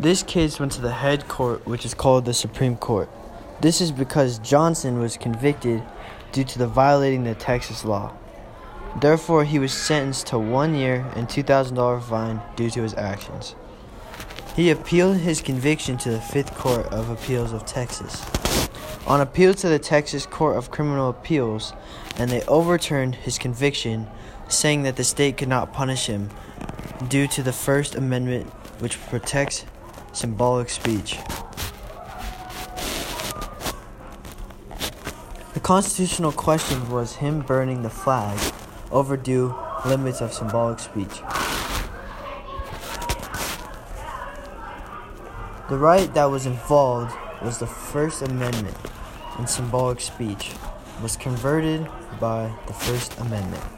This case went to the head court, which is called the Supreme Court. This is because Johnson was convicted due to the violating the Texas law. Therefore, he was sentenced to one year and $2,000 fine due to his actions. He appealed his conviction to the Fifth Court of Appeals of Texas. On appeal to the Texas Court of Criminal Appeals, and they overturned his conviction, saying that the state could not punish him due to the First Amendment, which protects symbolic speech. The constitutional question was him burning the flag overdue limits of symbolic speech. The right that was involved was the First Amendment, and symbolic speech was converted by the First Amendment.